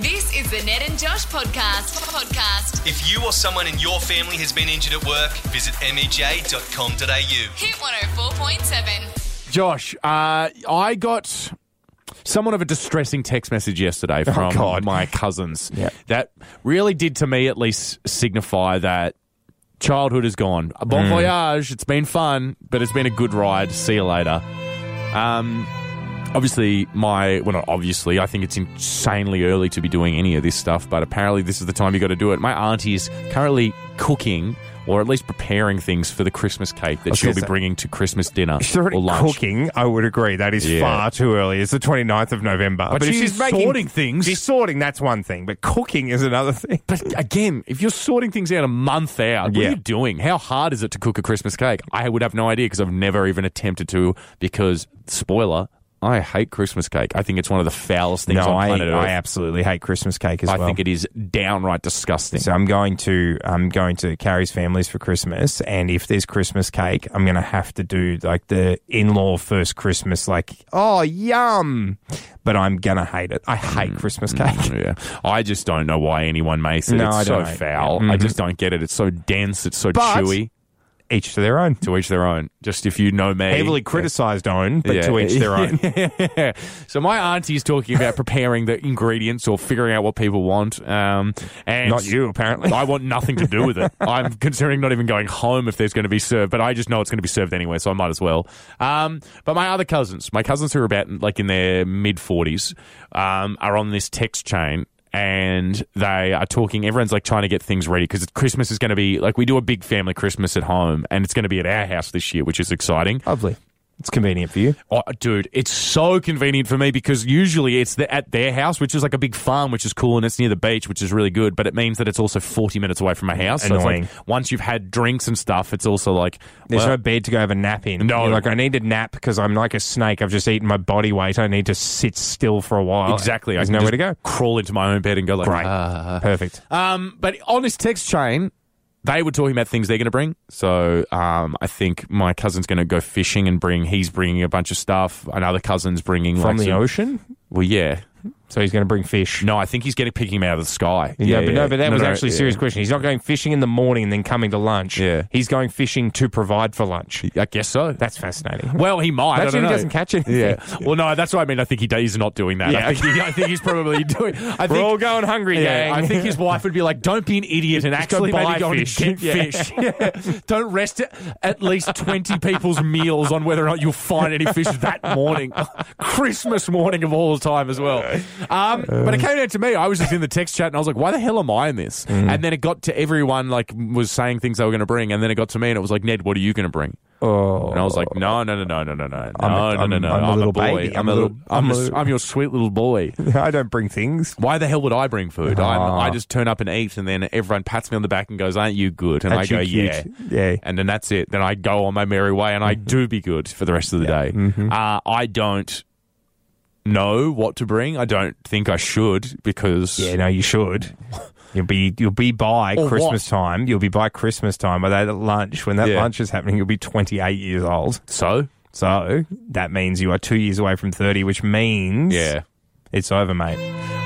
This is the Ned and Josh podcast. Podcast. If you or someone in your family has been injured at work, visit mej.com.au. Hit 104.7. Josh, uh, I got somewhat of a distressing text message yesterday from God. my cousins. Yep. That really did to me at least signify that childhood is gone. Bon voyage, it's been fun, but it's been a good ride. See you later. Um, obviously, my well, not obviously, I think it's insanely early to be doing any of this stuff, but apparently, this is the time you got to do it. My auntie is currently cooking. Or at least preparing things for the Christmas cake that she'll be say- bringing to Christmas dinner She's already or lunch. cooking. I would agree. That is Yeah. far too early. It's the 29th of November. But if she's sorting things. She's sorting, that's one thing. But cooking is another thing. But again, if you're sorting things out a month out, what Yeah. are you doing? How hard is it to cook a Christmas cake? I would have no idea because I've never even attempted to. Because spoiler, I hate Christmas cake. I think it's one of the foulest things No, on I, Earth. I absolutely hate Christmas cake as I well. I think it is downright disgusting. So I'm going to I'm going to Carrie's families for Christmas, and if there's Christmas cake, I'm going to have to do like the in-law first Christmas, like oh yum, but I'm gonna hate it. I hate Christmas cake. yeah, I just don't know why anyone makes it. No, it's I so foul. I Mhm. just don't get it. It's so dense. It's so But- chewy. Each to their own. To each their own. Just if you know me, Heavily criticised own, but Yeah. to each their own. Yeah. So my auntie's talking about preparing the ingredients or figuring out what people want. Um, and Not you, apparently. I want nothing to do with it. I'm considering not even going home if there's going to be served, but I just know it's going to be served anyway, so I might as well. Um, but my other cousins, my cousins who are about like in their mid 40s, um, are on this text chain. And they are talking. Everyone's like trying to get things ready because Christmas is going to be like we do a big family Christmas at home, and it's going to be at our house this year, which is exciting. Lovely. It's convenient for you. Oh, dude, it's so convenient for me because usually it's the, at their house, which is like a big farm, which is cool, and it's near the beach, which is really good. But it means that it's also forty minutes away from my house. So Annoying. it's like once you've had drinks and stuff, it's also like There's well, no bed to go have a nap in. No. You're like I need a nap because I'm like a snake. I've just eaten my body weight. I need to sit still for a while. exactly. There's I can nowhere to go. Crawl into my own bed and go like, Great. "Ah." Perfect. Um, but on this text chain, they were talking about things they're going to bring. So um, I think my cousin's going to go fishing and bring. He's bringing a bunch of stuff. Another cousin's bringing From like the some- ocean, Well, yeah. So he's going to bring fish. No, I think he's going to pick him out of the sky. Yeah, but no, but that was actually a serious question. He's not going fishing in the morning and then coming to lunch. Yeah. He's going fishing to provide for lunch. I guess so. That's fascinating. Well, he might. I don't he know. doesn't catch anything. Yeah. Well, no, that's what I mean. I think he he's not doing that. Yeah. I, think he, I think he's probably doing. I We're think, all going hungry, yeah, gang. I think his wife would be like, "Don't be an idiot and actually buy maybe go fish." and get fish. Yeah. Don't rest at least twenty people's meals on whether or not you'll find any fish that morning, Christmas morning of all time as well." Um, but it came down to me. I was just in the text chat and I was like, "Why the hell am I in this?" Mm. And then it got to everyone like was saying things they were going to bring, and then it got to me and it was like, "Ned, what are you going to bring?" oh. And I was like, no, no, no, no, no, no, no, I'm a- no, no, I'm- no, no. I'm a I'm, little boy. baby. I'm, I'm a a little. little- I'm, I'm a, a- I'm your sweet little boy. I don't bring things. Why the hell would I bring food? I'm, Ah. I just turn up and eat, and then everyone pats me on the back and goes, "Aren't you good?" And Aren't I go, you "Yeah." Yeah. And then that's it. Then I go on my merry way, and I do be good for the rest of the day. Uh, I don't know what to bring. I don't think I should because Yeah, no, you should. You'll be you'll be by Or Christmas time. You'll be by Christmas time. By that lunch, when that Yeah. lunch is happening, you'll be 28 years old. so So that means you are two years away from 30, which means yeah. it's over, mate.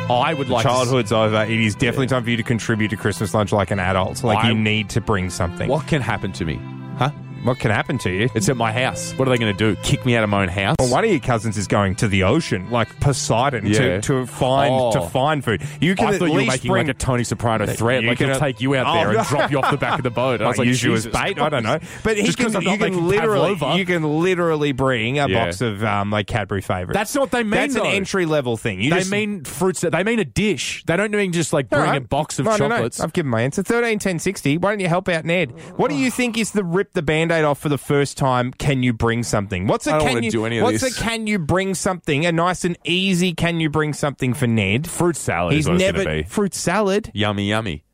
I would like to- Childhood's over. It is definitely time for you to contribute to Christmas lunch like an adult. Like I- you need to bring something. what can happen to me? Huh? What can happen to you? It's at my house. What are they going to do? Kick me out of my own house? Well, one of your cousins is going to the ocean, like Poseidon, Yeah. to, to find Oh. to find food. You can I at thought you were least making bring like a Tony Soprano threat. You like can- he'll take you out Oh, there no. and drop you off the back of the boat. And I was like, use you as Jesus bait. I don't know, Christ. but he Just 'cause can, I'm not you can literally pavlova. you can literally bring a Yeah. box of um, like Cadbury favorites. That's not what they mean. That's though. an entry level thing. You they just, mean fruits. They mean a dish. They don't mean just like All bring right. a box of No, no, no. chocolates. I've given my answer. Thirteen ten sixty. Why don't you help out Ned? What do you think is the rip the band aid off for the first time? Can you bring something? What's a I don't can wanna you do any of What's this. a can you bring something? A nice and easy can you bring something for Ned? Fruit salad He's is what it's never going to be. fruit salad. Yummy, yummy.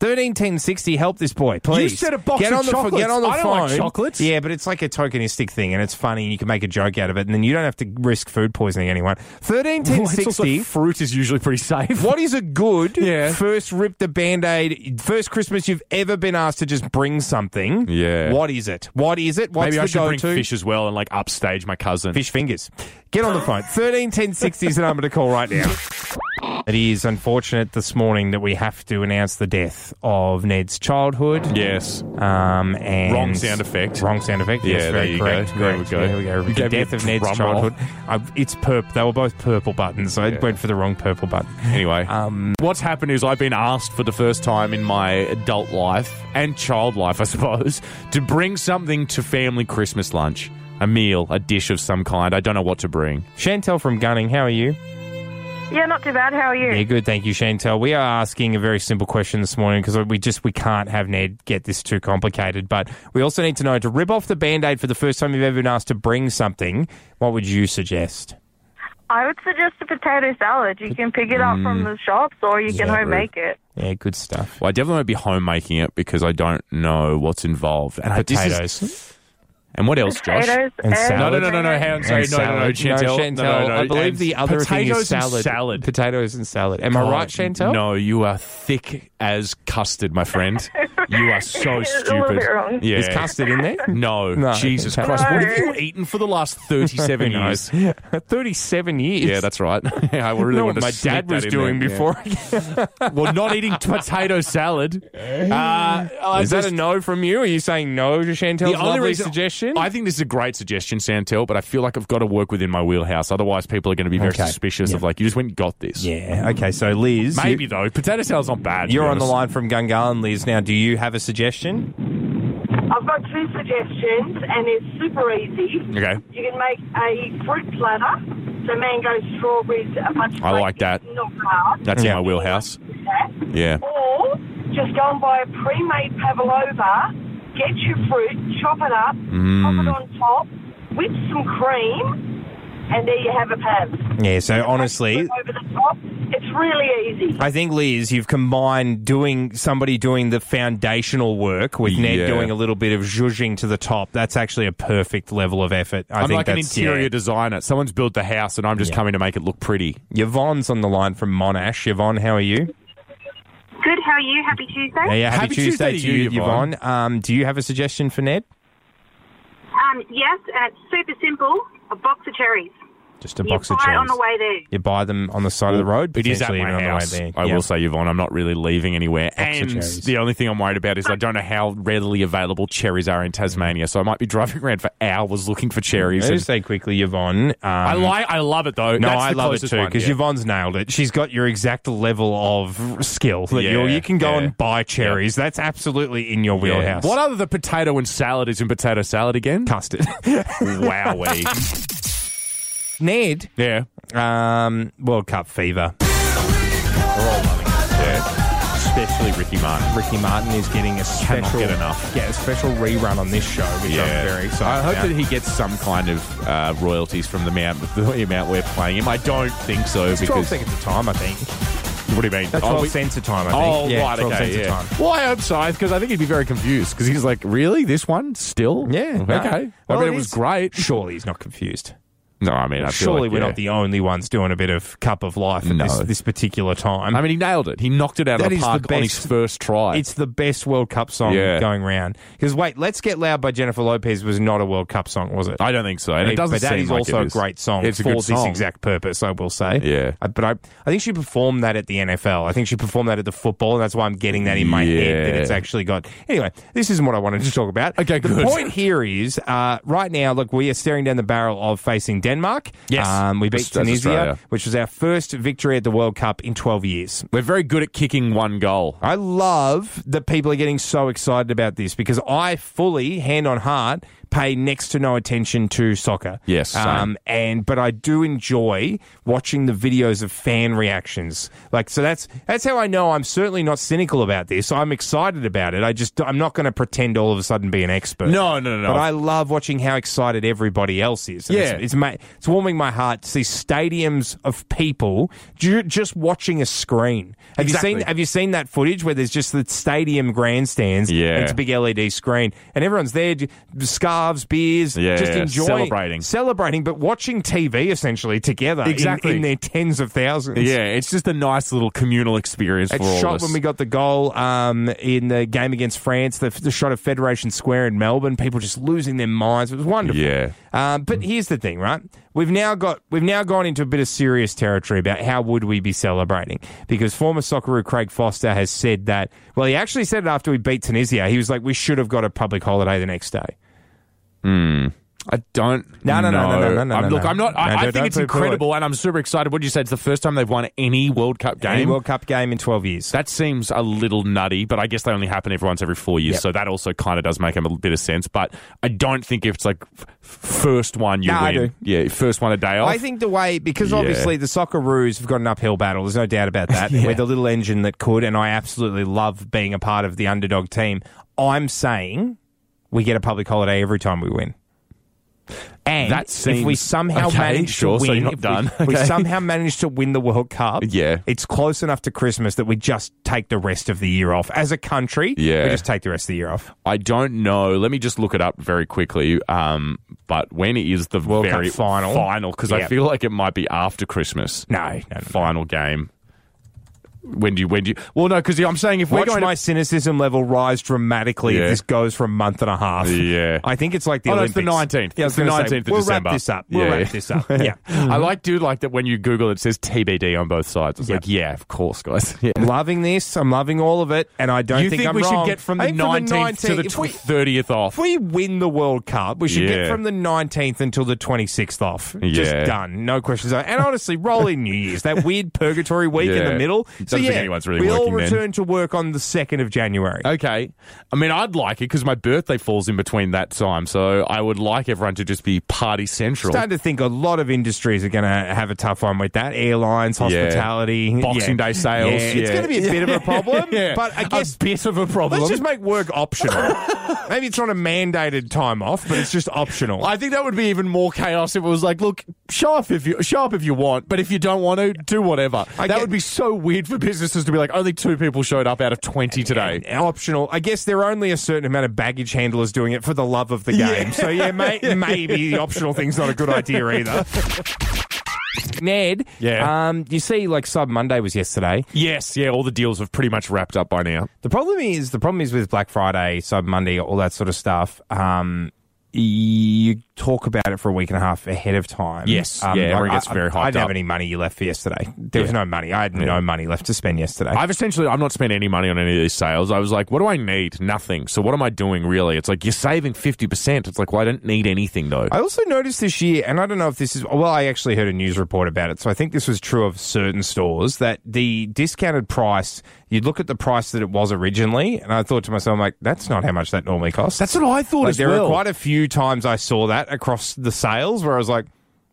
Thirteen ten sixty. Help this boy, please. You said a box get of on the, chocolates. Get on the I don't phone. like chocolates. Yeah, but it's like a tokenistic thing, and it's funny. and You can make a joke out of it, and then you don't have to risk food poisoning anyone. Thirteen ten Well, it's also sixty. fruit is usually pretty safe. What is a good Yeah. first rip the band aid, first Christmas you've ever been asked to just bring something? Yeah. What is it? What is it? What's Maybe the I should go bring to? fish as well and like upstage my cousin. Fish fingers. Get on the phone. 13 10 60 is the number to call right now. Up. It is unfortunate this morning that we have to announce the death of Ned's childhood. Yes. Um, and Wrong sound effect. Wrong sound effect. Yeah, yes, there very you go. correct. There we correct. go. There we go. You The death of Ned's childhood. I, it's purple. They were both purple buttons, so I went for the wrong purple button. Anyway, Um, what's happened is I've been asked for the first time in my adult life and child life, I suppose, to bring something to family Christmas lunch. A meal, a dish of some kind. I don't know what to bring. Chantel from Gunning, how are you? Yeah, not too bad. How are you? Yeah, good. Thank you, Chantel. We are asking a very simple question this morning because we just we can't have Ned get this too complicated. But we also need to know to rip off the band aid for the first time you've ever been asked to bring something. What would you suggest? I would suggest a potato salad. You can pick it up from mm. the shops or you can Yeah, home rude. make it. Yeah, good stuff. Well, I definitely won't be home making it because I don't know what's involved. And but this is- Potatoes. And what else, Josh? Potatoes And salad. No, no, no, no, no. Hang on, sorry, no, no, no. Chantel. No, Chantel. No, no, no. I believe And the other thing is salad. and salad. Potatoes and salad. Am I Oh, right, Chantel? No, you are thick as custard, my friend. You are so It's a stupid. bit wrong. Yeah. Is custard in there? No, No. Jesus Okay. Christ. What have No. you eaten for the last 37 years? 37 years. Yeah, that's right. I really know want what to my sneak dad that was in doing there. before. Yeah. well, not eating potato salad. Uh, I Is that just- a no from you? Are you saying no to Chantel's the only lovely reason suggestion? I think this is a great suggestion, Santel, but I feel like I've got to work within my wheelhouse. Otherwise, people are going to be very Okay. suspicious Yeah. of like you just went and got this. yeah. Okay. So Liz, Maybe you, though. Potato salad's not bad. to you're on the honest. line from Gungahlin, Liz. Now, do you have a suggestion? I've got two suggestions, and it's super easy. Okay. You can make a fruit platter, so mango, strawberries, a bunch of I like that. Not hard. That's in my wheelhouse. Yeah. Or just go and buy a pre-made pavlova, get your fruit, chop it up, Mm. pop it on top, with some cream, and there you have a pav. Yeah. So honestly, over the top. It's really easy. I think Liz, you've combined doing somebody doing the foundational work with Ned Yeah. doing a little bit of zhuzhing to the top. That's actually a perfect level of effort. I I'm think like an that's, interior yeah. designer. Someone's built the house, and I'm just Yeah. coming to make it look pretty. Yvonne's on the line from Monash. Yvonne, how are you? Good. How are you? Happy Tuesday. Yeah, yeah, happy, Happy Tuesday, Tuesday to to you, you, Yvonne. Yvonne. Um, do you have a suggestion for Ned? Um, yes, and it's super simple. A box of cherries. Just a You box of buy it cherries. on the way there. You buy them on the side of the road. It is at potentially my even on the way house. there. I Yeah. will say, Yvonne, I'm not really leaving anywhere. Box of and cherries. the only thing I'm worried about is I don't know how readily available cherries are in Tasmania. So I might be driving around for hours looking for cherries. Let me and- just say quickly, Yvonne. Um, I like, I love it though. No, That's I the love it closest too one, because yeah. Yvonne's nailed it. She's got your exact level of skill that Yeah, you're, you can go yeah. and buy cherries. That's absolutely in your Yeah. wheelhouse. What other the potato and salad is in potato salad again? custard? Wowee. Ned, yeah. um, World Cup fever. We're all loving it. Yeah. Especially Ricky Martin. Ricky Martin is getting a special get enough. Yeah, a special rerun on this show, which I'm very excited I hope about. that he gets some kind of uh, royalties from the amount, the amount we're playing him. I don't think so It's 12 because seconds a time, I think. what do you mean? That's Oh, 12 we- cents a time, I think. Oh, yeah, right, 12 okay, cents yeah. time. Well, I hope so, because I think he'd be very confused, because he's like, really? This one? Still? Yeah. no. Okay. Well, I mean, it was is- great. Surely he's not confused. No, I mean, I feel Surely like, we're yeah. not the only ones doing a bit of cup of life at No. this, this particular time. I mean, he nailed it. He knocked it out That of the is the park on his first try. It's the best World Cup song Yeah. going round. Because wait, "Let's Get Loud" by Jennifer Lopez was not a World Cup song, was it? I don't think so. And it doesn't but that is like also it a great song It's for this song. exact purpose. I will say. Yeah. Uh, but I, I think she performed that at the NFL. I think she performed that at the football, and that's why I'm getting that in my head that it's actually got. Anyway, this isn't what I wanted to talk about. Okay, the good. point here is uh, right now. Look, we are staring down the barrel of facing Denmark. Yes. um, we beat That's- Tunisia, which was our first victory at the World Cup in 12 years. We're very good at kicking one goal. I love that people are getting so excited about this because I fully, hand on heart, pay next to no attention to soccer. Yes, um, and but I do enjoy watching the videos of fan reactions. Like so, that's that's how I know I'm certainly not cynical about this. I'm excited about it. I just I'm not going to pretend all of a sudden be an expert. No, no, no. But I love watching how excited everybody else is. And Yeah. it's, it's, ma- it's warming my heart to see stadiums of people ju- just watching a screen. Have Exactly. you seen Have you seen that footage where there's just the stadium grandstands? Yeah. and it's a big LED screen, and everyone's there, j- scarves, beers, Yeah, just enjoying, celebrating. celebrating, but watching TV essentially together. Exactly. in, their tens of thousands. Yeah, it's just a nice little communal experience That for all shot of us. when we got the goal um, in the game against France, the, the shot of Federation Square in Melbourne, people just losing their minds. It was wonderful. Yeah. Um, but here's the thing, right? we've now got we've now gone into a bit of serious territory about how would we be celebrating because former Socceroo Craig Foster has said that. Well, he actually said it after we beat Tunisia. He was like, we should have got a public holiday the next day. Hmm. I don't. No, no, no, no, no, no, no, I'm, no, look. I'm not. I, No, I don't- think it's poo-poo incredible, and I'm super excited. What did you say? It's the first time they've won any World Cup game. Any World Cup game in twelve years. That seems a little nutty, but I guess they only happen every once every four years, Yep. so that also kind of does make a little bit of sense. But I don't think if it's like f- first one you No, I win, do. yeah, first one a day off. I think the way because Yeah. obviously the Socceroos have got an uphill battle. There's no doubt about that. We're the little engine that could, and I absolutely love being a part of the underdog team. I'm saying we get a public holiday every time we win. And That if we somehow okay, manage sure, to so win, you're not if done. We, we somehow manage to win the World Cup. Yeah. it's close enough to Christmas that we just take the rest of the year off as a country. Yeah. we just take the rest of the year off. I don't know. Let me just look it up very quickly. Um, but when is the World Cup final? Final, because I feel like it might be after Christmas. No, no, no. Final game. When do you? When do you? Well, no, because I'm saying if we're Watch going my to, cynicism level rise dramatically Yeah. if this goes for a month and a half. Yeah. I think it's like the Oh, no, it's Olympics. the 19th. Yeah, I was It's the gonna say, 19th of we'll December. wrap this up. We'll Yeah. wrap this up. Yeah. I like do like that when you Google it says TBD on both sides. It's like yeah, of course, guys. Yeah. I'm loving this. I'm loving all of it, and I don't you think, think, I'm we wrong. should get from I the think 19th to the if we, thirtieth off? if we win the World Cup, we should get Yeah. from the 19th until the 26th off. Yeah. Just done. No questions. And honestly, roll in New Year's. That weird purgatory week in Yeah. the middle. So think yeah, anyone's really we all working then. return to work on the 2nd of January. Okay. I mean, I'd like it because my birthday falls in between that time, so I would like everyone to just be party central. I'm starting to think a lot of industries are going to have a tough one with that. Airlines, hospitality, Boxing yeah. Day sales. Yeah, it's going to be a bit of a problem. Yeah. But I guess a bit of a problem. let's just make work optional. Maybe it's not a mandated time off, but it's just optional. I think that would be even more chaos if it was like, look, show up if you show up if you want, but if you don't want to, do whatever. I that get- would be so weird for businesses to be like, only two people showed up out of twenty today. optional. I guess there are only a certain amount of baggage handlers doing it for the love of the game. So yeah, may, maybe the optional thing's not a good idea either. Ned, Yeah. um, you see, like Cyber Monday was yesterday. Yes, yeah, all the deals have pretty much wrapped up by now. The problem is, the problem is with Black Friday, Cyber Monday, all that sort of stuff. Um, you talk about it for a week and a half ahead of time. Yes. Um, yeah, everyone gets very very I hyped didn't have any money left for yesterday. There was no money. I had Yeah. no money left to spend yesterday. I've essentially I've not spent any money on any of these sales. I was like, what do I need? Nothing. So what am I doing really? It's like you're saving fifty percent. It's like, well, I don't need anything though. I also noticed this year, and I don't know if this is, well, I actually heard a news report about it, so I think this was true of certain stores, that the discounted price, you look at the price that it was originally, and I thought to myself, I'm like, that's not how much that normally costs. That's what I thought like, as there well. are quite a few times I saw that across the sales where I was like,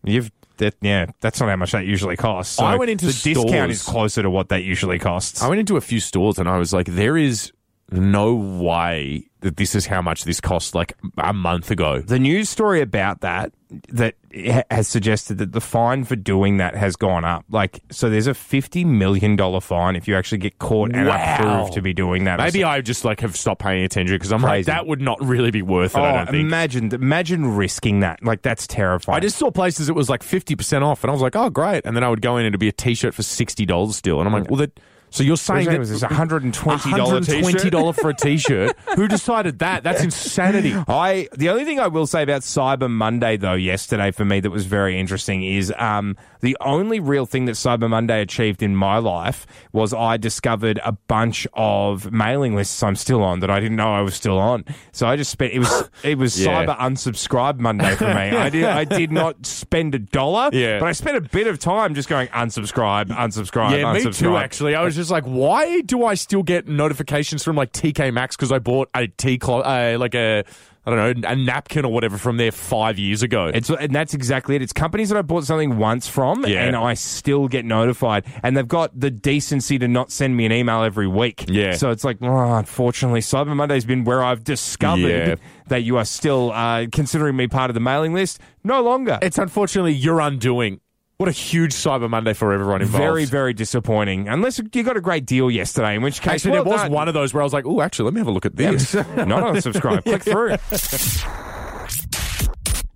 you've, that, yeah, that's not how much that usually costs. So I went into the discount is stores- closer to what that usually costs. I went into a few stores and I was like, there is no way that this is how much this cost like a month ago. The news story about that that ha- has suggested that the fine for doing that has gone up. Like, so there's a fifty million dollar fine if you actually get caught and Wow. approved to be doing that. Maybe I just like have stopped paying attention because I'm like, that would not really be worth it. Oh, I don't oh, think. imagine, imagine risking that. Like, that's terrifying. I just saw places it was like fifty percent off, and I was like, "Oh, great!" And then I would go in and it'd be a T-shirt for sixty dollars still, and I'm like, "Well, that." So you're saying that was this, $120 $120 for a T-shirt? Who decided that? That's insanity. I the only thing I will say about Cyber Monday though yesterday for me that was very interesting is um, the only real thing that Cyber Monday achieved in my life was I discovered a bunch of mailing lists I'm still on that I didn't know I was still on. So I just spent it was it was Yeah. Cyber unsubscribe Monday for me. I did I did not spend a dollar, Yeah. but I spent a bit of time just going unsubscribe, unsubscribe, Yeah, me unsubscribe. too. Actually, I was just like, why do I still get notifications from like TK Maxx because I bought a tea cloth, uh, like a I don't know, a napkin or whatever from there five years ago. It's and that's exactly it. It's companies that I bought something once from, Yeah. and I still get notified, and they've got the decency to not send me an email every week. Yeah. So it's like, oh, unfortunately, Cyber Monday's been where I've discovered Yeah. that you are still uh, considering me part of the mailing list. No longer. it's unfortunately your undoing. What a huge Cyber Monday for everyone involved. very, very disappointing. Unless you got a great deal yesterday, in which case, Actually, well there was done. one of those where I was like, oh, actually, let me have a look at this. not unsubscribe. Click through.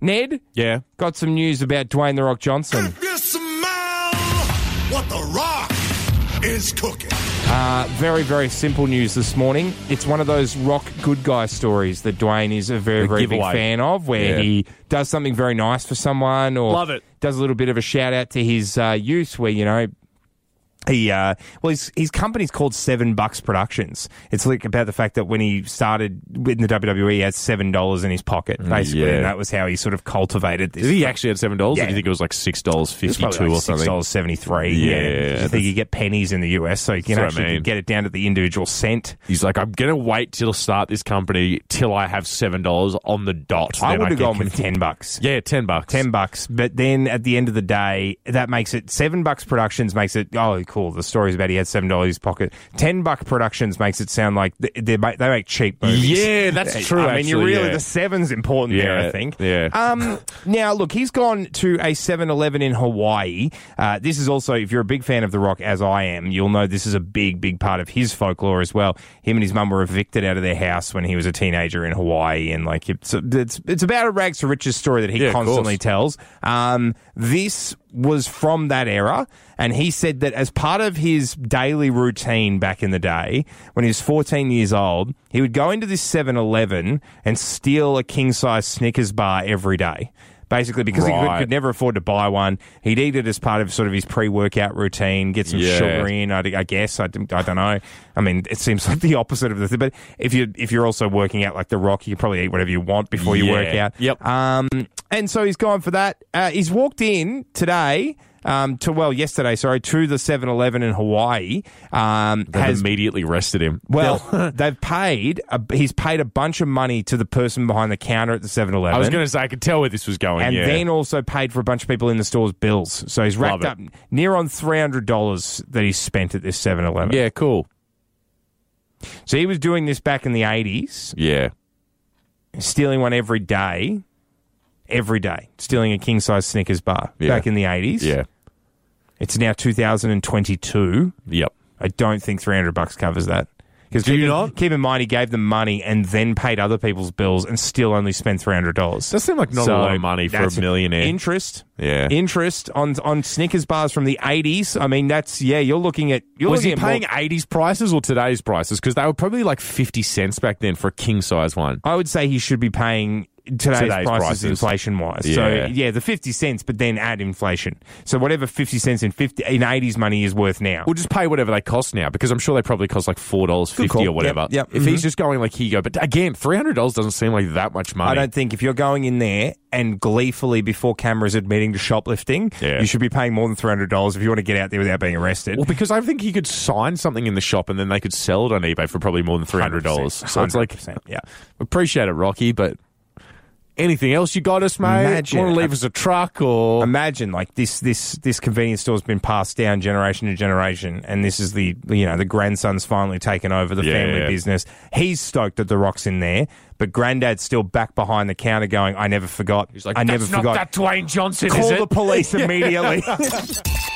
Ned, yeah. got some news about Dwayne the Rock Johnson. You smell what the rock is cooking. Uh, very, very simple news this morning. It's one of those rock good guy stories that Dwayne is a very, The very big giveaway. fan of, where Yeah. he does something very nice for someone or Love it. does a little bit of a shout out to his uh, youth where, you know, he uh, well, his his company's called Seven Bucks Productions. It's like about the fact that when he started in the WWE, he had seven dollars in his pocket, basically, yeah. and that was how he sort of cultivated this. Did he actually had seven dollars? Yeah. Or do you think it was like six dollars It was fifty probably two like or something? Six dollars seventy three. Yeah, I think you get pennies in the US, so you can That's what I actually mean. get it down to the individual cent. He's like, I'm gonna wait till start this company till I have seven dollars on the dot. I Then would have gone with ten bucks. Yeah, ten bucks. Ten bucks, but then at the end of the day, that makes it seven bucks. Productions makes it oh cool. The story's about he had seven dollars in his pocket. Ten buck Productions makes it sound like they, make they make cheap movies. Yeah, that's true, I mean, you actually, really yeah. the seven's important there. I think. yeah. Um. Now look, he's gone to a 7-Eleven in Hawaii. Uh, this is also, if you're a big fan of The Rock, as I am, you'll know this is a big, big part of his folklore as well. Him and his mum were evicted out of their house when he was a teenager in Hawaii, and like it's it's, it's about a rags to riches story that he Yeah, constantly tells. Um, this was from that era, and he said that as part of his daily routine back in the day, when he was 14 years old, he would go into this 7 Eleven and steal a king size Snickers bar every day. Basically, because he could, could never afford to buy one, he'd eat it as part of sort of his pre-workout routine, get some Yeah. sugar in. I, I guess I, don't- I don't know. I mean, it seems like the opposite of the thing. But if you if you're also working out like the Rock, you can probably eat whatever you want before you Yeah. work out. Yep. Um, and so he's gone for that. Uh, he's walked in today. Um, to well, yesterday, sorry, to the 7-Eleven in Hawaii. Um, They've has immediately arrested him. well, they've paid. A, he's paid a bunch of money to the person behind the counter at the 7-Eleven. I was going to say I could tell where this was going. and yeah. then also paid for a bunch of people in the store's bills. So he's racked up near on three hundred dollars that he spent at this 7-Eleven. yeah, cool. So he was doing this back in the eighties, Yeah, stealing one every day, every day, stealing a king size Snickers bar Yeah. back in the eighties. yeah, It's now two thousand and twenty two. yep. I don't think three hundred bucks covers that. Because Do keep, you in- not? keep in mind, he gave them money and then paid other people's bills and still only spent three hundred dollars. Does seem like not a lot of money for a millionaire. Interest, Yeah. interest on on Snickers bars from the eighties. I mean, that's yeah. You're looking at you're was looking he paying 80s prices or today's prices? Because they were probably like 50 cents back then for a king size one. I would say he should be paying today's, Today's prices, prices. inflation wise. Yeah. So yeah, the fifty cents, but then add inflation. So whatever fifty cents in fifty in eighties money is worth now. We'll just pay whatever they cost now because I'm sure they probably cost like $4.50 call. or whatever. Yep, yep. If he's mm-hmm. just going like he go, but again, $300 doesn't seem like that much money. I don't think if you're going in there and gleefully before cameras admitting to shoplifting, Yeah. you should be paying more than three hundred dollars if you want to get out there without being arrested. Well, because I think he could sign something in the shop and then they could sell it on eBay for probably more than $300. So it's like, yeah. appreciate it, Rocky, but anything else you got us, mate? Imagine- Want to leave us a truck or. Imagine like this this this convenience store's been passed down generation to generation, and this is the you know the grandson's finally taken over the Yeah, family yeah. business. He's stoked that the rock's in there, but granddad's still back behind the counter going, "I never forgot. He's like, I That's never not forgot." that Dwayne Johnson, Call is the police immediately.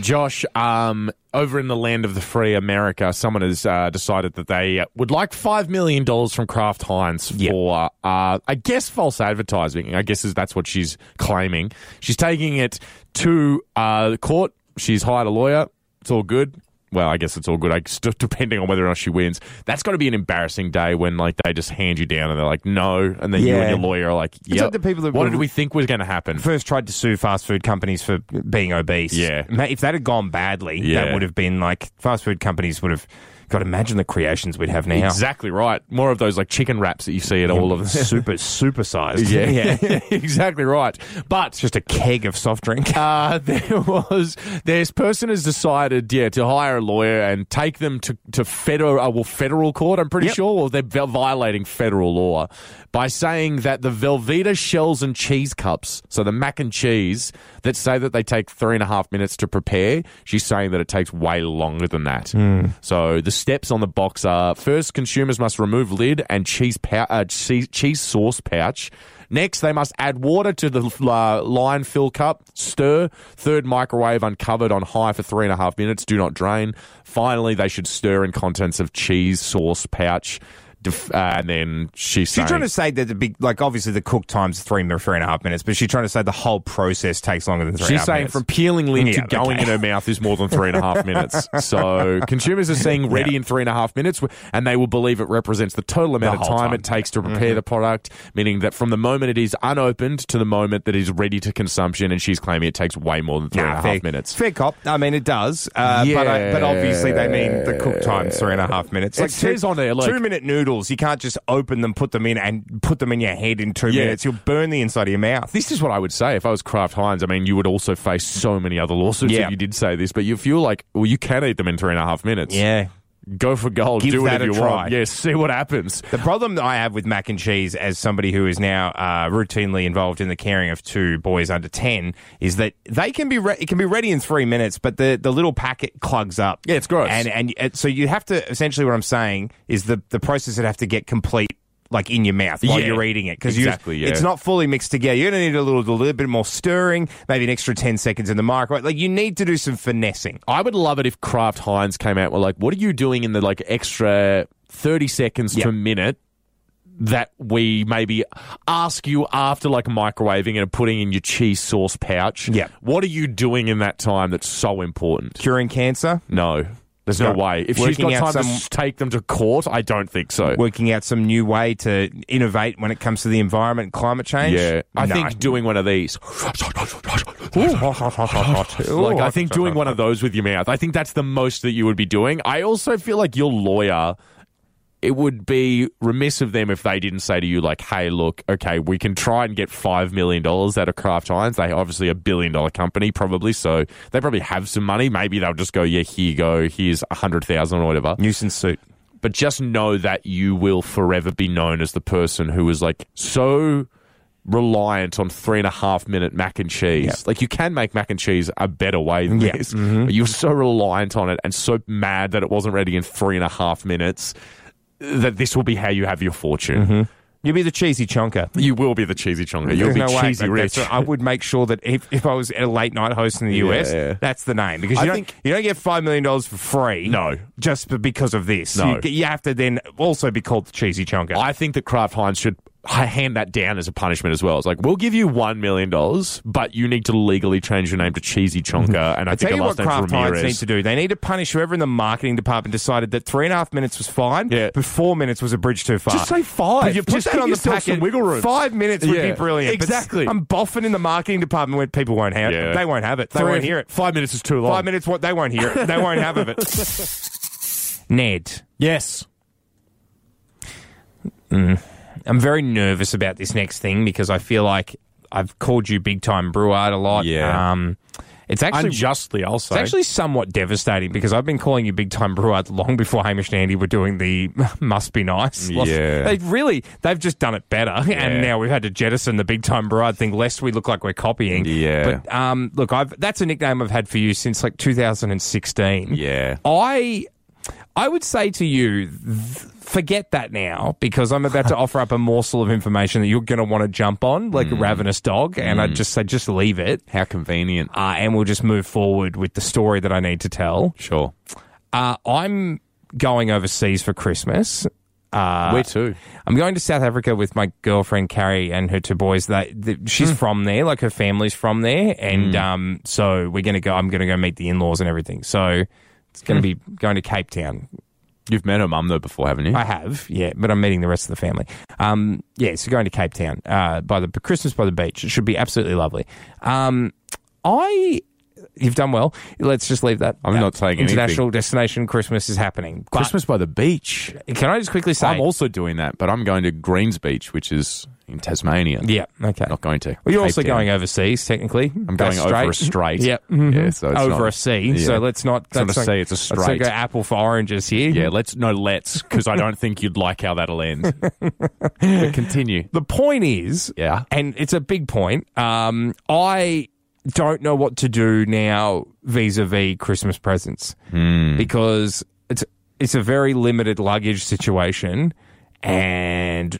Josh, um, over in the land of the free America, someone has uh, decided that they would like $5 million from Kraft Heinz Yep. for, uh, I guess, false advertising. I guess is that's what she's claiming. She's taking it to uh, court. She's hired a lawyer. It's all good. Well, I guess it's all good. I st- depending on whether or not she wins. That's got to be an embarrassing day when like they just hand you down and they're like, no, and then you and your lawyer are like, yeah. like the people that what did we think was going to happen? First tried to sue fast food companies for being obese. Yeah. If that had gone badly, Yeah. that would have been like fast food companies would have. God, imagine the creations we'd have now. Exactly right. More of those like chicken wraps that you see at all of the super super sized. Yeah, yeah, exactly right. But just a keg of soft drink. uh, there was this person has decided, yeah, to hire a lawyer and take them to to federal, uh, well, federal court. I'm pretty Yep. sure, or they're violating federal law by saying that the Velveeta shells and cheese cups, so the mac and cheese that say that they take three and a half minutes to prepare, she's saying that it takes way longer than that. So the steps on the box are: first, consumers must remove lid and cheese pou- uh, cheese, cheese sauce pouch. Next, they must add water to the uh, line fill cup, stir. Third, microwave uncovered on high for three and a half minutes. Do not drain. Finally, they should stir in contents of cheese sauce pouch. Def- uh, and then she's, She's saying, trying to say that the big, like obviously the cook time's three three and a half minutes, but she's trying to say the whole process takes longer than three. and a She's half saying minutes. from peeling lid Yeah, to going in her mouth is more than three and a half minutes. So consumers are saying ready in three and a half minutes, and they will believe it represents the total amount of whole time, time. Mm-hmm. it takes to prepare the product, meaning that from the moment it is unopened to the moment that it is ready to consumption, and she's claiming it takes way more than three and a half fair, minutes. Fair cop. I mean, it does. Uh, but, I, but obviously, they mean the cook time's three and a half minutes. It says on there, like- two minute noodles. You can't just open them, put them in, and put them in your head in two Yeah. minutes. You'll burn the inside of your mouth. This is what I would say if I was Kraft Heinz. I mean, you would also face so many other lawsuits Yeah. if you did say this, but you feel like, well, you can eat them in three and a half minutes. yeah. Go for gold. Give do that whatever a you try. want. Yeah, see what happens. The problem that I have with mac and cheese, as somebody who is now uh, routinely involved in the caring of two boys under ten, is that they can be re- it can be ready in three minutes, but the, the little packet clogs up. Yeah, it's gross. And and uh, so you have to essentially what I'm saying is the the process would have to get complete. Like in your mouth while Yeah. you're eating it, because Exactly, yeah. it's not fully mixed together. You're going to need a little, a little bit more stirring, maybe an extra ten seconds in the microwave. Like you need to do some finessing. I would love it if Kraft Heinz came out were like, what are you doing in the like extra 30 seconds Yep. to a minute that we maybe ask you after like microwaving and putting in your cheese sauce pouch? Yep. What are you doing in that time that's so important? Curing cancer, No. There's no, No. way. If she's got time to some- s- take them to court, I don't think so. working out some new way to innovate when it comes to the environment and climate change. Yeah, I No. think doing one of these, like I think doing one of those with your mouth, I think that's the most that you would be doing. I also feel like your lawyer, it would be remiss of them if they didn't say to you like, "Hey, look, okay, we can try and get five million dollars out of Kraft Heinz. They obviously a billion dollar company, probably, so they probably have some money. Maybe they'll just go, yeah, here you go, here's a hundred thousand or whatever." nuisance suit. but just know that you will forever be known as the person who was like so reliant on three and a half minute mac and cheese. Like you can make mac and cheese a better way than Yeah. this, mm-hmm. but you're so reliant on it and so mad that it wasn't ready in three and a half minutes that this will be how you have your fortune. Mm-hmm. You'll be the cheesy chonker. You will be the cheesy chonga. You'll There's be no cheesy but rich. I would make sure that if, if I was a late night host in the US, Yeah. that's the name because I you don't think- you don't get five million dollars for free. No. just because of this. No. you, you have to then also be called the cheesy chonker. I think that Kraft Heinz should hand that down as a punishment as well. It's like we'll give you one million dollars, but you need to legally change your name to Cheesy Chonka, mm-hmm. and I, I think tell your you last what, name's Kraft Heinz need to do. They need to punish whoever in the marketing department decided that three and a half minutes was fine, Yeah. but four minutes was a bridge too far. Just say five. But you put Just that on the yourself packet. some wiggle room. Five minutes would Yeah, be brilliant. Exactly. I'm boffing in the marketing department where people won't have Yeah. They won't have it. They Three- won't hear it. Five minutes is too long. Five minutes. What they won't hear it. They won't have of it. Ned, Yes. Mm. I'm very nervous about this next thing because I feel like I've called you big time Breward a lot. Yeah. Um, it's actually Unjustly, I'll say. It's actually somewhat devastating because I've been calling you big time Breward long before Hamish and Andy were doing the must be nice. Yeah. They really, they've just done it better. Yeah. And now we've had to jettison the big time Breward thing lest we look like we're copying. Yeah. But um, look, I've that's a nickname I've had for you since like 2016. Yeah. I I would say to you, th- forget that now because I'm about to offer up a morsel of information that you're going to want to jump on like Mm. a ravenous dog, and I'd just say just leave it, How convenient. uh, and we'll just move forward with the story that I need to tell. Sure. Uh, I'm going overseas for Christmas. Uh, Where to? I'm going to South Africa with my girlfriend Carrie and her two boys. They, they she's Hmm. from there, like her family's from there, and um, so we're going to go. I'm going to go meet the in-laws and everything. So it's going to Hmm. be going to Cape Town. You've met her mum though before, haven't you? I have, yeah, but I'm meeting the rest of the family. Um, yeah, so going to Cape Town uh, by the Christmas by the beach. It should be absolutely lovely. Um, I, you've done well. Let's just leave that. I'm Uh, not saying international destination Christmas is happening. But Christmas by the beach. Can I just quickly say? I'm also doing that, but I'm going to Greens Beach, which is in Tasmania. yeah, okay. Not going to. Well, you're Cape also Town. going overseas, technically. I'm going That's over a strait. Yep. Yeah, mhm. so it's over not- a sea. yeah. So let's not. It's not a sea, it's a Let's go apple for oranges here. Yeah, let's no let's because I don't think you'd like how that'll end. but continue. The point is, Yeah. and it's a big point. Um, I don't know what to do now vis-a-vis Christmas presents Hmm. because it's it's a very limited luggage situation. And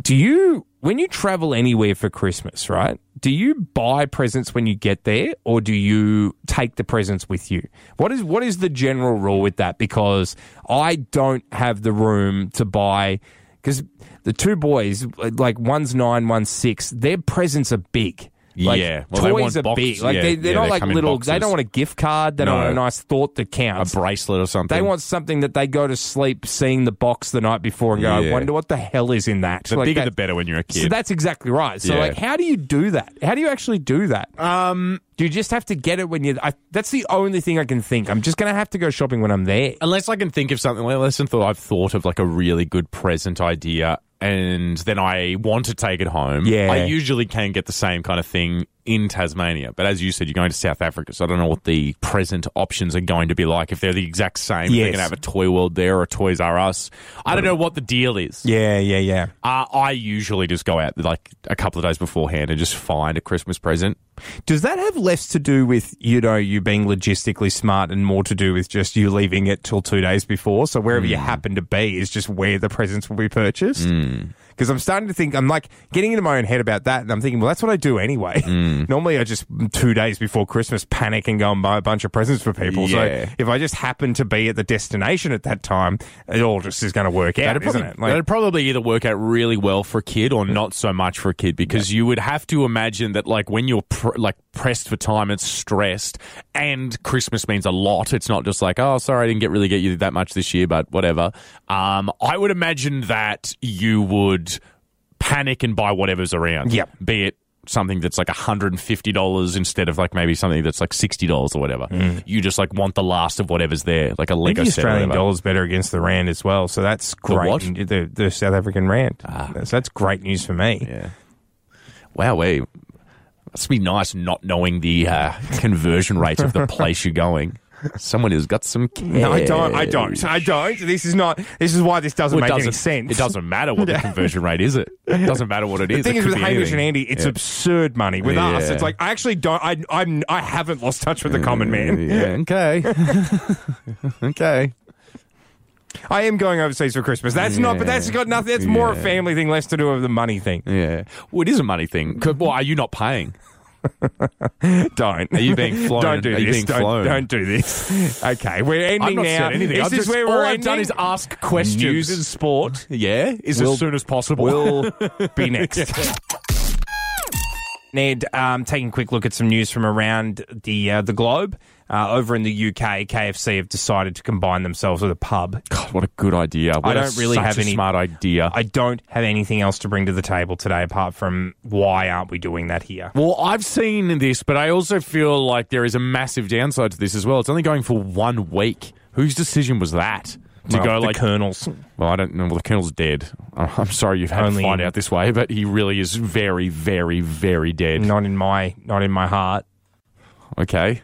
do you when you travel anywhere for Christmas, right? do you buy presents when you get there or do you take the presents with you? What is what is the general rule with that? Because I don't have the room to buy because the two boys, like one's nine, one's six, their presents are big. Like, Yeah. Well, they toys want are box- big. Like yeah, they, they're yeah, not they like little. They don't want a gift card. They don't No. want a nice thought that counts. A bracelet or something. They want something that they go to sleep seeing the box the night before and go, I wonder what the hell is in that. the Like bigger that- the better when you're a kid. So that's exactly right. So Yeah. like, how do you do that? How do you actually do that? um, Do you just have to get it when you? I, that's the only thing I can think. I'm just going to have to go shopping when I'm there. unless I can think of something, unless I thought I've thought of like a really good present idea, and then I want to take it home. Yeah. I usually can get the same kind of thing in Tasmania. But as you said, you're going to South Africa, so I don't know what the present options are going to be like. If they're the exact same, if they're going to have a Toy World there or Toys R Us. I don't know what the deal is. Yeah, yeah, yeah. Uh, I usually just go out like a couple of days beforehand and just find a Christmas present. Does that have less to do with you know you being logistically smart and more to do with just you leaving it till two days before? So wherever you hmm. happen to be is just where the presents will be purchased. Hmm. Because I'm starting to think I'm like getting into my own head about that, and I'm thinking, well, that's what I do anyway. Hmm. Normally, I just mm, two days before Christmas panic and go and buy a bunch of presents for people. Yeah. So if I just happen to be at the destination at that time, it all just is going to work out, That'd isn't probably, it? Like, that'd probably either work out really well for a kid or not so much for a kid because you would have to imagine that like when you're pr- like pressed for time and stressed and Christmas means a lot. It's not just like, oh, sorry, I didn't get really get you that much this year, but whatever. Um, I would imagine that you would panic and buy whatever's around. Yep. Be it something that's like $150 instead of like maybe something that's like $60 or whatever. You just like want the last of whatever's there, like a Lego the Australian dollar's better against the rand as well, so that's great. what? The, the South African rand. So that's great news for me. Yeah. Wow, wait. Must be nice not knowing the uh, conversion rate of the place you're going. Someone who's got some cash. No, I don't. I don't. I don't. This is not. This is why this doesn't Well, it make any doesn't- sense. It doesn't matter what the conversion rate is. It It doesn't matter what it is. The thing is with Hamish and Andy, it's absurd money. With us, Yeah. it's like I actually don't. I I'm I haven't lost touch with the common man. Yeah, okay. okay. I am going overseas for Christmas. That's not. But that's got nothing. That's more a Yeah. family thing, less to do with the money thing. Yeah. Well, it is a money thing. 'Cause- Well, are you not paying? Don't. Are you being flown? Don't do Are you this. being don't, flown? don't do this. Okay, we're ending I've not now. said anything. Is I've this just- where all we're I've ending? done is ask questions. News and sport Yeah, is Will- as soon as possible. will be next. Ned, um, taking a quick look at some news from around the uh, the globe. Uh, over in the UK, KFC have decided to combine themselves with a pub. God, what a good idea! What I a- don't really have a any- smart idea. I don't have anything else to bring to the table today apart from why aren't we doing that here? Well, I've seen this, but I also feel like there is a massive downside to this as well. It's only going for one week. Whose decision was that? To Well, go the like, Colonels. well, I don't know. Well, the Colonel's dead. I'm sorry you've had Only to find in- out this way, but he really is very, very, very dead. Not in my not in my heart. Okay.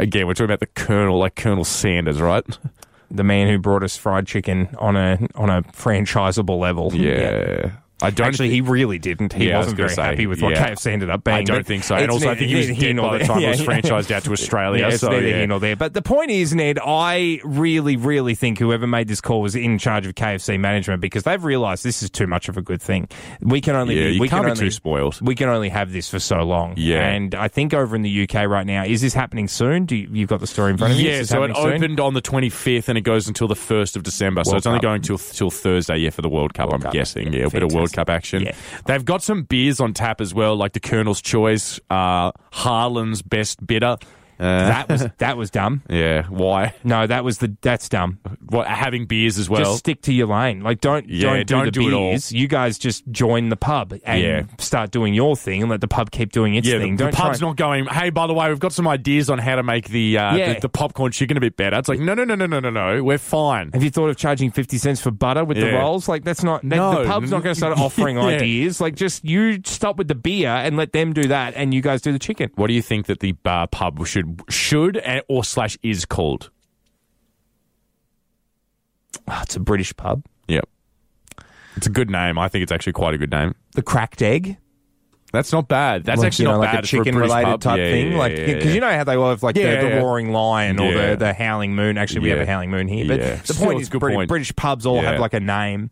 Again, we're talking about the Colonel, like Colonel Sanders, right? The man who brought us fried chicken on a on a franchisable level. Yeah. I don't Actually, he really didn't. He Yeah, was wasn't gonna very say, happy with what yeah. KFC ended up being. I don't think so. And also, I think he was here by the time it was Yeah. franchised out to Australia. Yeah, it's so, neither yeah. here nor there. But the point is, Ned, I really, really think whoever made this call was in charge of KFC management because they've realised this is too much of a good thing. We can only Yeah, be, we can't can be only, too spoiled. We can only have this for so long. Yeah. and I think over in the UK right now, is this happening soon? Do you, you've got the story in front of you? Yeah, so it soon? opened on the 25th and it goes until the 1st of December. so World it's only going till till Thursday, yeah, for the World Cup, World I'm Cup. guessing. Yeah, Yeah, a bit of World fantastic. Cup action. Yeah. They've got some beers on tap as well, like the Colonel's Choice, uh, Harlan's Best Bitter. Uh, That was that was dumb. yeah, why? No, that was the that's dumb. What, having beers as well. just stick to your lane. Like don't Yeah, don't do don't the do it all. beers. You guys just join the pub and Yeah. start doing your thing and let the pub keep doing its yeah, thing. the, the don't pub's try- not going. Hey, by the way, we've got some ideas on how to make the, uh, Yeah. the the popcorn chicken a bit better. It's like no, no, no, no, no, no, no. We're fine. Have you thought of charging fifty cents for butter with the rolls? Like that's not No. the pub's not going to start offering ideas. Like just you stop with the beer and let them do that, and you guys do the chicken. What do you think that the bar pub should should and, or slash is called? Oh, it's a British pub. Yep. It's a good name. I think it's actually quite a good name. The cracked egg. That's not bad. That's Like, actually you know, not like bad a for chicken British related pub. type Yeah, thing. yeah, like yeah, because yeah. you know how they have like Yeah, the, the yeah. roaring lion or Yeah. the, the howling moon. Actually, we have a howling moon here. But Yeah. the Still, point it's is, a good British, point. British pubs all Yeah. have like a name.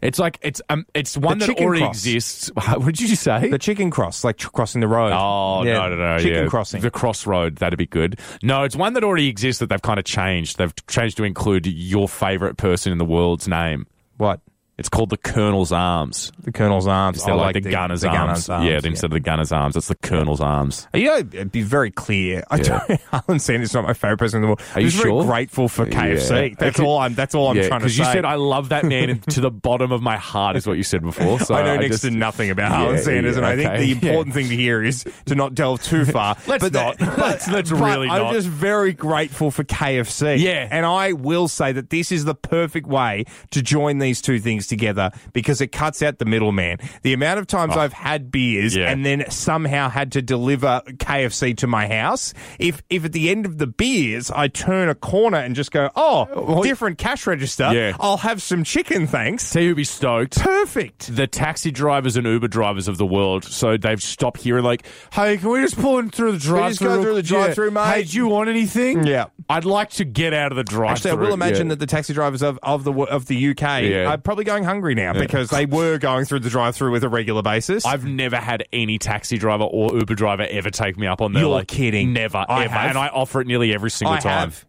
It's like it's um, it's one The that already cross. exists. What did you say? The chicken cross, like tr- crossing the road. Oh Yeah, no no no! chicken yeah. crossing. the crossroad. That'd be good. No, it's one that already exists that they've kind of changed. They've changed to include your favorite person in the world's name. what? It's called the Colonel's Arms. The Colonel's arms. Instead I of oh, like, the, gunner's, arms. Yeah, instead of the gunner's arms, it's the Colonel's arms. You know, it'd be very clear. I Yeah. don't. Alan Sanders is not my favorite person in the world. Are you I'm sure? very grateful for KFC. Yeah. That's all I'm. That's all I'm yeah, trying to say. because you said I love that man to the bottom of my heart is what you said before. So I know next just- to nothing about Yeah, Alan Sanders, and I think the important thing to hear is to not delve too far. Let's but not. Let's- let's but really I'm not. just very grateful for KFC. Yeah. and I will say that this is the perfect way to join these two things together because it cuts out the middleman. The amount of times oh. I've had beers Oh. Yeah. and then somehow had to deliver KFC to my house. If if at the end of the beers I turn a corner and just go, oh, different cash register. Yeah. I'll have some chicken, thanks. Tell you who'd be stoked. Perfect. the taxi drivers and Uber drivers of the world. So they've stopped hearing like, "Hey, can we just pull in through the drive-through? just go through the drive-through, mate?" Hey, do you want anything? Yeah. I'd like to get out of the drive-through. Actually, I will imagine Yeah. that the taxi drivers of, of the of the UK Yeah. are probably going hungry now because they were going through the drive-through with a regular basis. I've never had any taxi driver or Uber driver ever take me up on their You're like kidding. Never, I ever, have. and I offer it nearly every single I time. have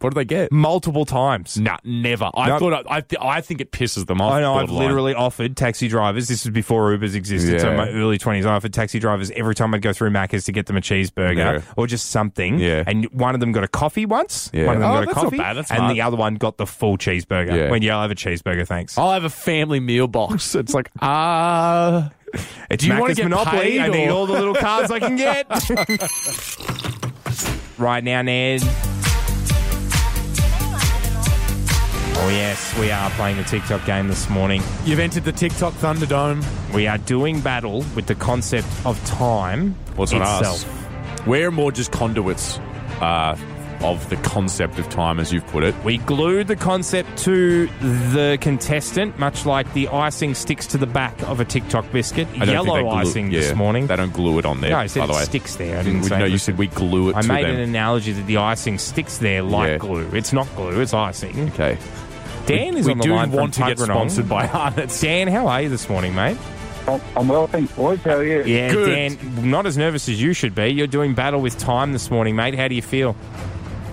What do they get? multiple times. Nah, never. I Nope. thought I, I, I think it pisses them off. I know. I've borderline. literally offered taxi drivers. This is before Ubers existed. So Yeah. my early twenties, I offered taxi drivers every time I'd go through Macca's to get them a cheeseburger Yeah. or just something. Yeah. And one of them got a coffee once. Yeah. One of them Oh, got a that's not coffee, bad. That's and smart. the other one got the full cheeseburger. Yeah. When yeah, I'll have a cheeseburger, thanks. I'll have a family meal box. It's like ah. It's Do you wanna Macca's get Monopoly. paid, I need or- all the little cards I can get. right now, Ned. Oh, yes, we are playing the Tic Toc game this morning. You've entered the Tic Toc Thunderdome. We are doing battle with the concept of time What's on itself. us? We're more just conduits uh, of the concept of time, as you've put it. We glued the concept to the contestant, much like the icing sticks to the back of a Tic Toc biscuit. I don't think Yellow they glue- icing yeah, this morning. They don't glue it on there. no, I said by it the way. sticks there. I didn't say no, it you was- said we glue it I to made them. an analogy that the icing sticks there like Yeah. glue. It's not glue, it's icing. Okay. Dan is we on the do line want to from get Tuggeranong. sponsored by Arnott's. Dan, how are you this morning, mate? I'm well, thanks, boys. How are you? Yeah, Good. Dan, not as nervous as you should be. You're doing battle with time this morning, mate. How do you feel?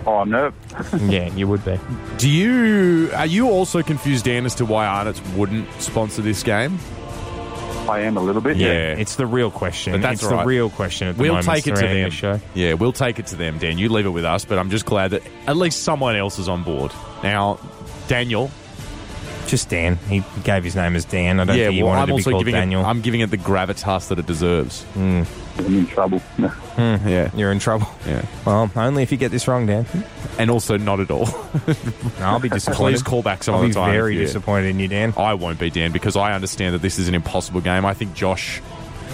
Oh, I'm nervous. yeah, you would be. Do you are you also confused, Dan, as to why Arnott's wouldn't sponsor this game? I am a little bit. Yeah. It's the real question. But that's it's right. the real question at the We'll moment take it to surrounding them. the show. Yeah, we'll take it to them, Dan. You leave it with us, but I'm just glad that at least someone else is on board. Now, Daniel. Just Dan. He gave his name as Dan. I don't yeah, think he well, wanted I'm to be also called giving Daniel. it. I'm giving it the gravitas that it deserves. Hmm. I'm in trouble. Hmm, yeah, You're in trouble. yeah, Well, only if you get this wrong, Dan. and also not at all. I'll be disappointed. Please call back some I'll of be time. very disappointed in you, Dan. I won't be Dan because I understand that this is an impossible game. I think Josh.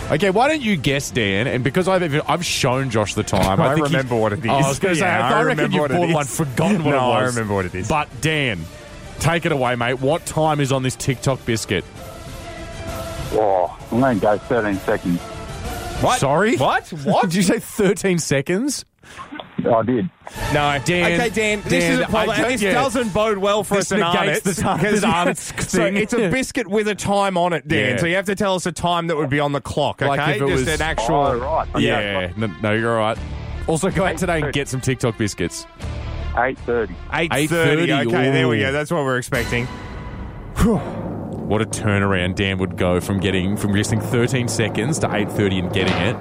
Okay, why don't you guess, Dan? And because I've even, I've shown Josh the time. I think he's- remember what it is. Oh, I was going to say, Yeah, I, I reckon remember you've what it borderline forgotten what No, it I remember what it is. But Dan, take it away, mate. What time is on this Tic Toc biscuit? Oh, I'm going to go 13 seconds. What? Sorry? What? What? Did you say 13 seconds? Oh, I did. No, Dan. Okay, Dan, this Dan, is a problem. I and this yeah. doesn't bode well for This us in negates Arnott's. the time- because- the so it's a biscuit with a time on it, Dan. Yeah. So you have to tell us a time that would be on the clock, okay? Like if it Just was- an actual... Oh, right. Okay. Yeah, no, no, you're all right. Also, go out today and get some Tic Toc biscuits. 8.30. 8.30. 8:30, Okay, there we go. That's what we're expecting. What a turnaround Dan would go from getting from guessing 13 seconds to 8:30 and getting it.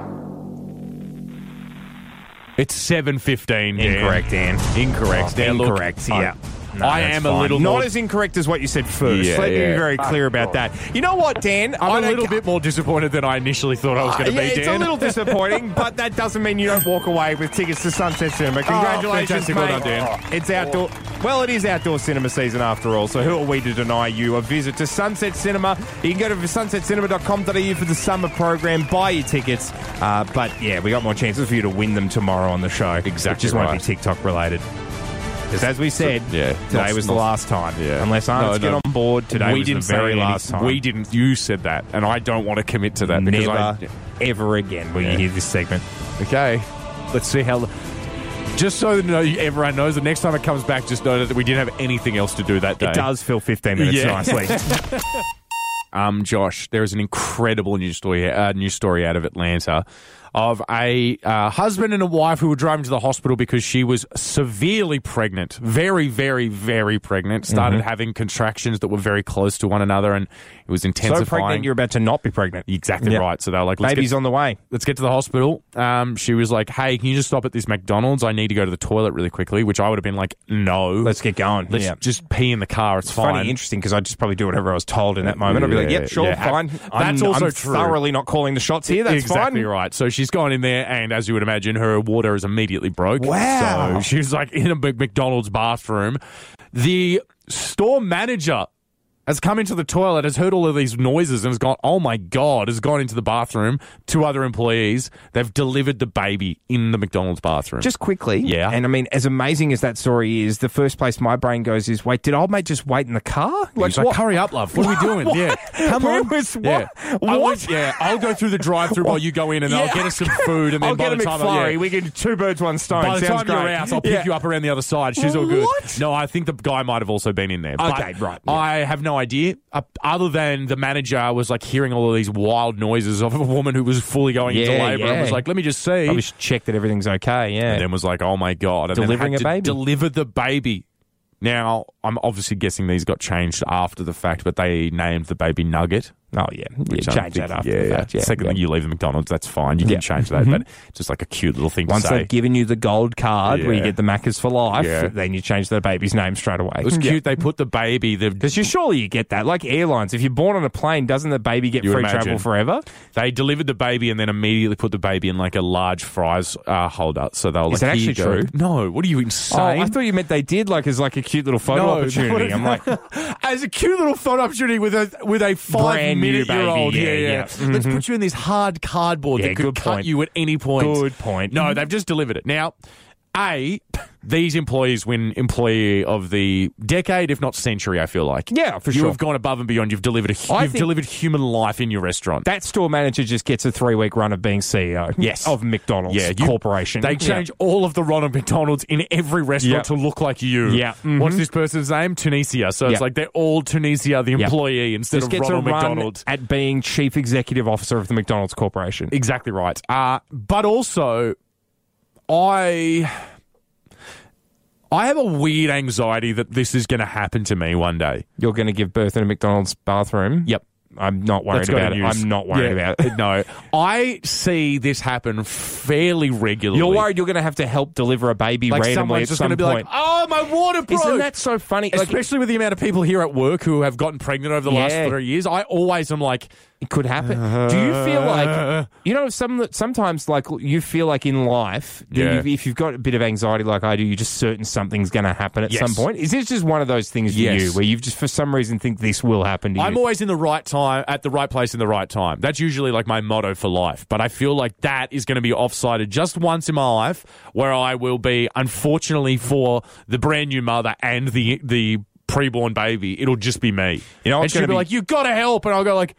It's 7:15. Dan. Incorrect, Dan. Incorrect. Oh, Now, look, incorrect, I- yeah. No, I am a fine. little Not more, as incorrect as what you said first. Yeah, Let me yeah. be very ah, clear about that. You know what, Dan? I'm a little bit more disappointed than I initially thought I was going to ah, yeah, be. it's Dan. a little disappointing, but that doesn't mean you don't walk away with tickets to Sunset Cinema. Ah, Congratulations, fantastic. Well done, Dan. Oh, it's oh. outdoor. Well, it is outdoor cinema season after all, so who are we to deny you a visit to Sunset Cinema? You can go to sunsetcinema.com.au for the summer program, buy your tickets. Uh, but yeah, we got more chances for you to win them tomorrow on the show. Exactly It just won't be. Tic Toc related. Because as we said, yeah, today not- was the not- last time. Yeah. Unless Arnott's No, no. get on board, today we was didn't the very any- last time. We didn't. You said that, and I don't want to commit to that. because Never, I- ever again will Yeah. you hear this segment. Okay, let's see how. Just so that everyone knows, the next time it comes back, just know that we didn't have anything else to do that day. It does fill 15 minutes Yeah. nicely. um, Josh, there is an incredible news story, uh, news story out of Atlanta of a uh, husband and a wife who were driving to the hospital because she was severely pregnant, very, very, very pregnant. Started Mm-hmm. having contractions that were very close to one another, and it was intensifying. so pregnant, you're about to not be pregnant. exactly Yeah. right. So they were like, Let's Baby's get, on the way. let's get to the hospital. Um, she was like, "Hey, can you just stop at this McDonald's? I need to go to the toilet really quickly." Which I would have been like, "No, Let's get going. let's yeah. just pee in the car. It's, It's fine." funny, interesting, because I'd just probably do whatever I was told in that moment. I'd be like, Yeah, yep, sure, yeah. fine. I'm, That's also I'm true. thoroughly not calling the shots here. That's exactly fine. right. So she's gone in there, and as you would imagine, her water is immediately broke. Wow. So she's like in a McDonald's bathroom. The store manager has come into the toilet, has heard all of these noises, and has gone, oh my God, has gone into the bathroom. Two other employees, they've delivered the baby in the McDonald's bathroom. Just quickly, Yeah. And I mean, as amazing as that story is, the first place my brain goes is, wait, did old mate just wait in the car? He's like, hurry up, love. What are we doing? What? Yeah. Come Where on. was- yeah. what? I What? want- yeah. I'll go through the drive through while you go in and I'll get us some food and then I'll by get the time McFlurry. yeah. We can do two birds, one stone. By the Sounds time you're out, I'll pick Yeah. you up around the other side. She's all good. What? No, I think the guy might have also been in there. Okay, But right, yeah. I have no idea. Uh, other than the manager was like hearing all of these wild noises of a woman who was fully going into Yeah, labour and yeah. was like, let me just see. Probably should check that everything's okay. Yeah. and then was like, oh my God. And Delivering then a to baby. Deliver the baby. Now, I'm obviously guessing these got changed after the fact, but they named the baby Nugget. Oh yeah, yeah change that after yeah, the yeah. fact. Yeah. Second, yeah. you leave the McDonald's, that's fine. You can change that, but just like a cute little thing Once they've given you the gold card where you get the Maccas for life, Yeah. then you change the baby's name straight away. it was cute. They put the baby, the Because you surely you get that. Like airlines, if you're born on a plane, doesn't the baby get You free imagine. travel forever? They delivered the baby and then immediately put the baby in like a large fries uh, holder. So they were Is like, that "Here actually you go." true? No, what are you Oh, insane? I thought you meant they did like as like a cute little photo No, opportunity. I'm like, as a cute little photo opportunity with a with a five Brand minute year old. Yeah, yeah, yeah. Mm-hmm. Let's put you in this hard cardboard Yeah, that could cut point. you at any point. Good point. No, they've just delivered it. Now, A, these employees win employee of the decade, if not century, I feel like. Yeah, for sure. you sure. have gone above and beyond. You've delivered a hu- I you've think- delivered human life in your restaurant. that store manager just gets a three week run of being CEO. Yes. of McDonald's Yeah, you- Corporation. They Yeah. change all of the Ronald McDonald's in every restaurant to look like you. Yeah. Mhm. What's this person's name? Tunisia. So it's like they're all Tunisia, the employee, instead Just of gets Ronald a run McDonald. at being chief executive officer of the McDonald's Corporation. Exactly right. Uh, but also, I. I have a weird anxiety that this is going to happen to me one day. You're going to give birth in a McDonald's bathroom. Yep. I'm not worried to about it. news. I'm not worried Yeah. about it. no, I see this happen fairly regularly. You're worried you're going to have to help deliver a baby like randomly at just some going to be point. like, "Oh, my water broke." Isn't that so funny? Like, Especially with the amount of people here at work who have gotten pregnant over the last three years, I always am like, it could happen. Do you feel like you know some sometimes like you feel like in life Yeah. you've, if you've got a bit of anxiety like I do, you're just certain something's going to happen at Yes. some point. Is this just one of those things for Yes. you where you've just for some reason think this will happen to I'm you? always in the right time, at the right place in the right time. That's usually like my motto for life. But I feel like that is going to be offsided just once in my life, where I will be, unfortunately for the brand new mother and the the preborn baby, it'll just be me. You know and what's she'll gonna be be- like, "You got to help," and I'll go like,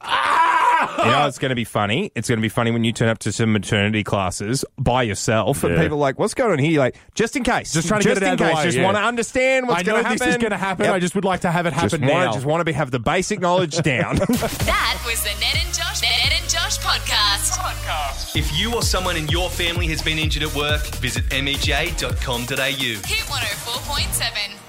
"Ah!" You know, it's going to be funny. It's going to be funny when you turn up to some maternity classes by yourself, and Yeah. people are like, "What's going on here?" You're like, just in case, Just trying to get it in out of the case, way, just yeah. want to understand what's I know going to this happen. is going to happen. Yep. I just would like to have it just happen want now. just want to be have the basic knowledge down. That was the Ned and Josh Ned and Josh podcast. Podcast. If you or someone in your family has been injured at work, visit mej.com.au. Hit 104.7.